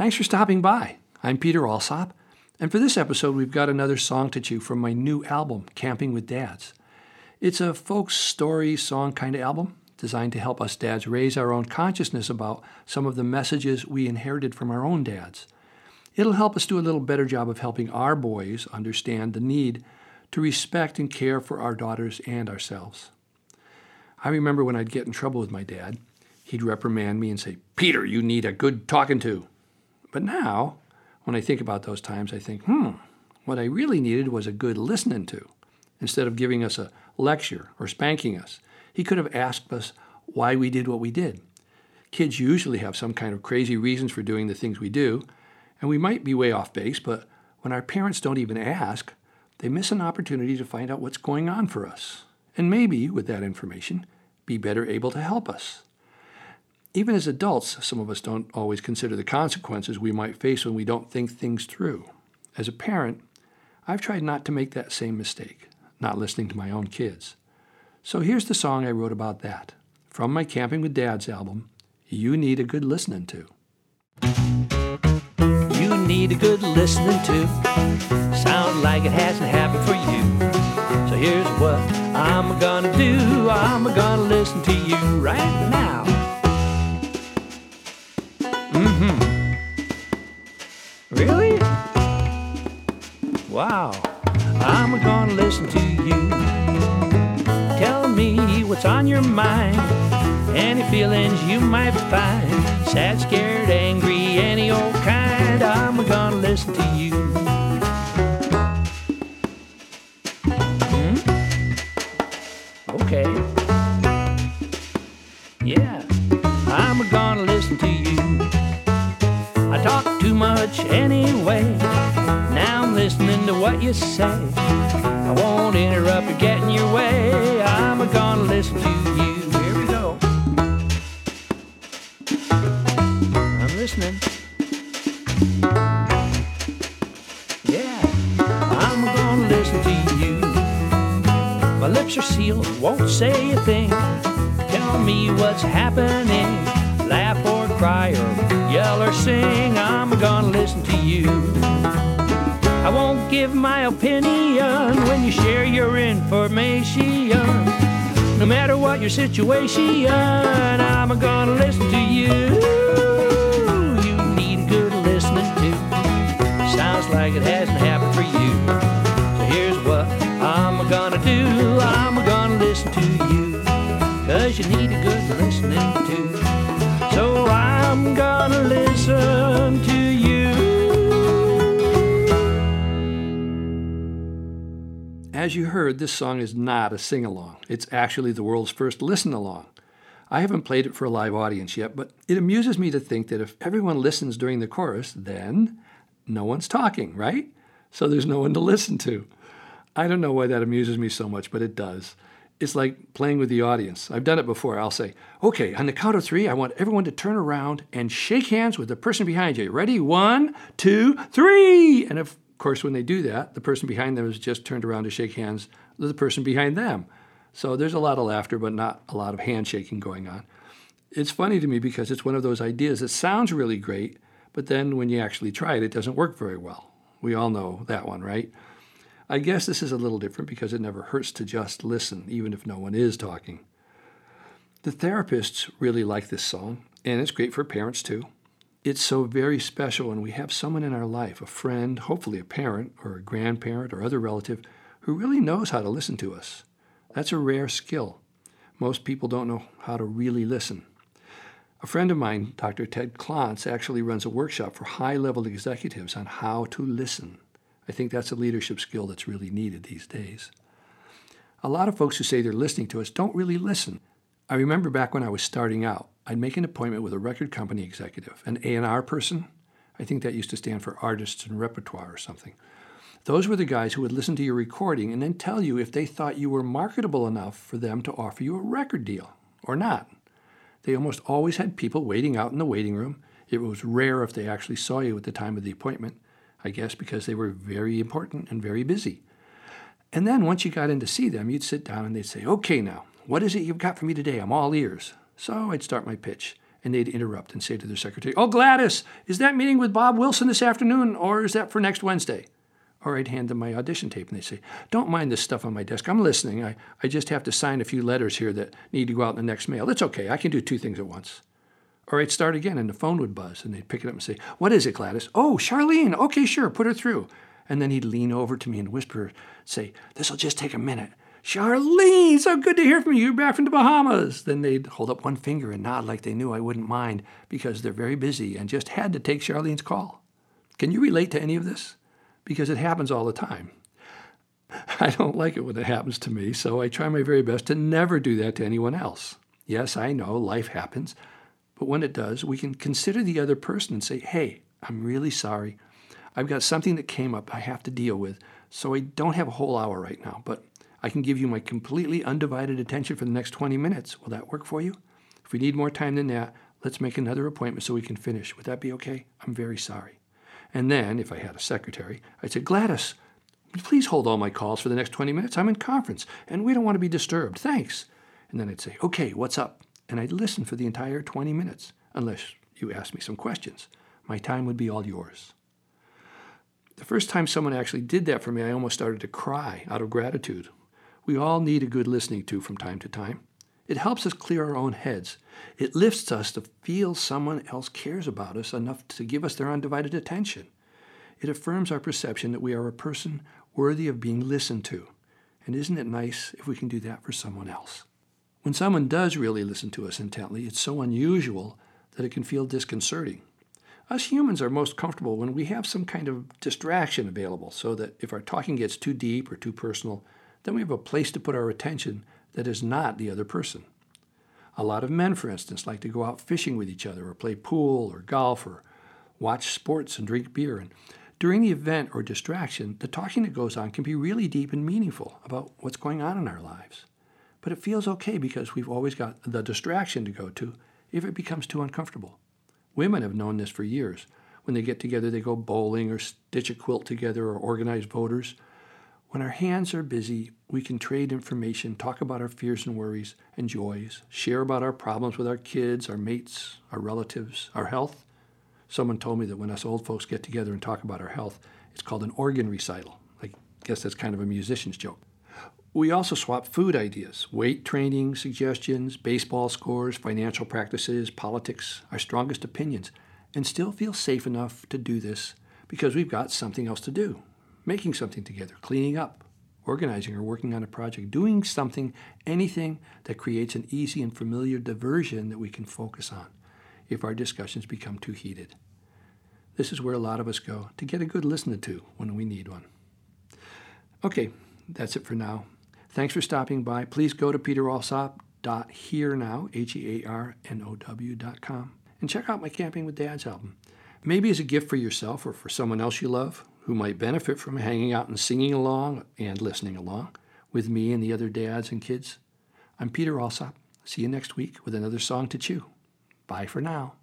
Thanks for stopping by. I'm Peter Alsop, and for this episode, we've got another song to chew from my new album, Camping with Dads. It's a folk story song kind of album designed to help us dads raise our own consciousness about some of the messages we inherited from our own dads. It'll help us do a little better job of helping our boys understand the need to respect and care for our daughters and ourselves. I remember when I'd get in trouble with my dad, he'd reprimand me and say, Peter, you need a good talking to. But now, when I think about those times, I think, hmm, what I really needed was a good listening to. Instead of giving us a lecture or spanking us, he could have asked us why we did what we did. Kids usually have some kind of crazy reasons for doing the things we do, and we might be way off base, but when our parents don't even ask, they miss an opportunity to find out what's going on for us. And maybe, with that information, be better able to help us. Even as adults, some of us don't always consider the consequences we might face when we don't think things through. As a parent, I've tried not to make that same mistake, not listening to my own kids. So here's the song I wrote about that from my Camping with Dads album, You Need a Good Listening To. You need a good listening to. Sound like it hasn't happened for you. So here's what I'm gonna do. I'm gonna listen to you right now. Wow. I'm gonna listen to you. Tell me what's on your mind. Any feelings you might find. Sad, scared, angry, any old kind. I'm gonna listen to you. Hmm? Okay. Yeah, I'm gonna listen to you. I talk too much anyway. Listening to what you say. I won't interrupt or get in your way. I'm gonna listen to you. Here we go. I'm listening. Yeah, I'm gonna listen to you. My lips are sealed, won't say a thing. Tell me what's happening. Laugh or cry or yell or sing. I'm gonna listen to you. I won't give my opinion when you share your information. No matter what your situation, I'm gonna listen to you. You need good listening to. Sounds like it hasn't happened for you. So here's what I'm gonna do. I'm gonna listen to you. Cause you need a good listening to. So I'm gonna listen to As you heard, this song is not a sing along. It's actually the world's first listen along. I haven't played it for a live audience yet, but it amuses me to think that if everyone listens during the chorus, then no one's talking, right? So there's no one to listen to. I don't know why that amuses me so much, but it does. It's like playing with the audience. I've done it before. I'll say, okay, on the count of three, I want everyone to turn around and shake hands with the person behind you. Ready? One, two, three. And of course, when they do that, the person behind them has just turned around to shake hands with the person behind them. So there's a lot of laughter, but not a lot of handshaking going on. It's funny to me because it's one of those ideas that sounds really great, but then when you actually try it, it doesn't work very well. We all know that one, right? I guess this is a little different because it never hurts to just listen, even if no one is talking. The therapists really like this song, and it's great for parents too. It's so very special when we have someone in our life, a friend, hopefully a parent or a grandparent or other relative, who really knows how to listen to us. That's a rare skill. Most people don't know how to really listen. A friend of mine, Dr. Ted Klontz, actually runs a workshop for high level executives on how to listen. I think that's a leadership skill that's really needed these days. A lot of folks who say they're listening to us don't really listen. I remember back when I was starting out, I'd make an appointment with a record company executive, an A&R person. I think that used to stand for artists and repertoire or something. Those were the guys who would listen to your recording and then tell you if they thought you were marketable enough for them to offer you a record deal or not. They almost always had people waiting out in the waiting room. It was rare if they actually saw you at the time of the appointment, I guess because they were very important and very busy. And then once you got in to see them, you'd sit down and they'd say, Okay, now, what is it you've got for me today? I'm all ears. So I'd start my pitch. and they'd interrupt and say to their secretary, Oh, Gladys, is that meeting with Bob Wilson this afternoon, or is that for next Wednesday? Or I'd hand them my audition tape and they'd say, Don't mind this stuff on my desk. I'm listening. I, I just have to sign a few letters here that need to go out in the next mail. It's okay. I can do two things at once. Or I'd start again and the phone would buzz and they'd pick it up and say, What is it, Gladys? Oh, Charlene. Okay, sure. Put her through. And then he'd lean over to me and whisper, say, This'll just take a minute. Charlene, so good to hear from you. You're back from the Bahamas. Then they'd hold up one finger and nod like they knew I wouldn't mind because they're very busy and just had to take Charlene's call. Can you relate to any of this? Because it happens all the time. I don't like it when it happens to me, so I try my very best to never do that to anyone else. Yes, I know life happens, but when it does, we can consider the other person and say, hey, I'm really sorry. I've got something that came up I have to deal with, so I don't have a whole hour right now, but I can give you my completely undivided attention for the next 20 minutes. Will that work for you? If we need more time than that, let's make another appointment so we can finish. Would that be okay? I'm very sorry. And then, if I had a secretary, I'd say, Gladys, please hold all my calls for the next 20 minutes. I'm in conference and we don't want to be disturbed. Thanks. And then I'd say, okay, what's up? And I'd listen for the entire 20 minutes, unless you asked me some questions. My time would be all yours. The first time someone actually did that for me, I almost started to cry out of gratitude. We all need a good listening to from time to time. It helps us clear our own heads. It lifts us to feel someone else cares about us enough to give us their undivided attention. It affirms our perception that we are a person worthy of being listened to. And isn't it nice if we can do that for someone else? When someone does really listen to us intently, it's so unusual that it can feel disconcerting. Us humans are most comfortable when we have some kind of distraction available, so that if our talking gets too deep or too personal, then we have a place to put our attention that is not the other person. A lot of men, for instance, like to go out fishing with each other or play pool or golf or watch sports and drink beer. And during the event or distraction, the talking that goes on can be really deep and meaningful about what's going on in our lives. But it feels okay because we've always got the distraction to go to if it becomes too uncomfortable. Women have known this for years. When they get together, they go bowling or stitch a quilt together or organize voters. When our hands are busy, we can trade information, talk about our fears and worries and joys, share about our problems with our kids, our mates, our relatives, our health. Someone told me that when us old folks get together and talk about our health, it's called an organ recital. I guess that's kind of a musician's joke. We also swap food ideas, weight training suggestions, baseball scores, financial practices, politics, our strongest opinions, and still feel safe enough to do this because we've got something else to do making something together, cleaning up, organizing or working on a project, doing something, anything that creates an easy and familiar diversion that we can focus on if our discussions become too heated. This is where a lot of us go to get a good listener to when we need one. Okay, that's it for now. Thanks for stopping by. Please go to peteralsop.hearnow, H-E-A-R-N-O-W dot com, and check out my Camping with Dads album. Maybe as a gift for yourself or for someone else you love, who might benefit from hanging out and singing along and listening along with me and the other dads and kids. I'm Peter Alsop. See you next week with another song to chew. Bye for now.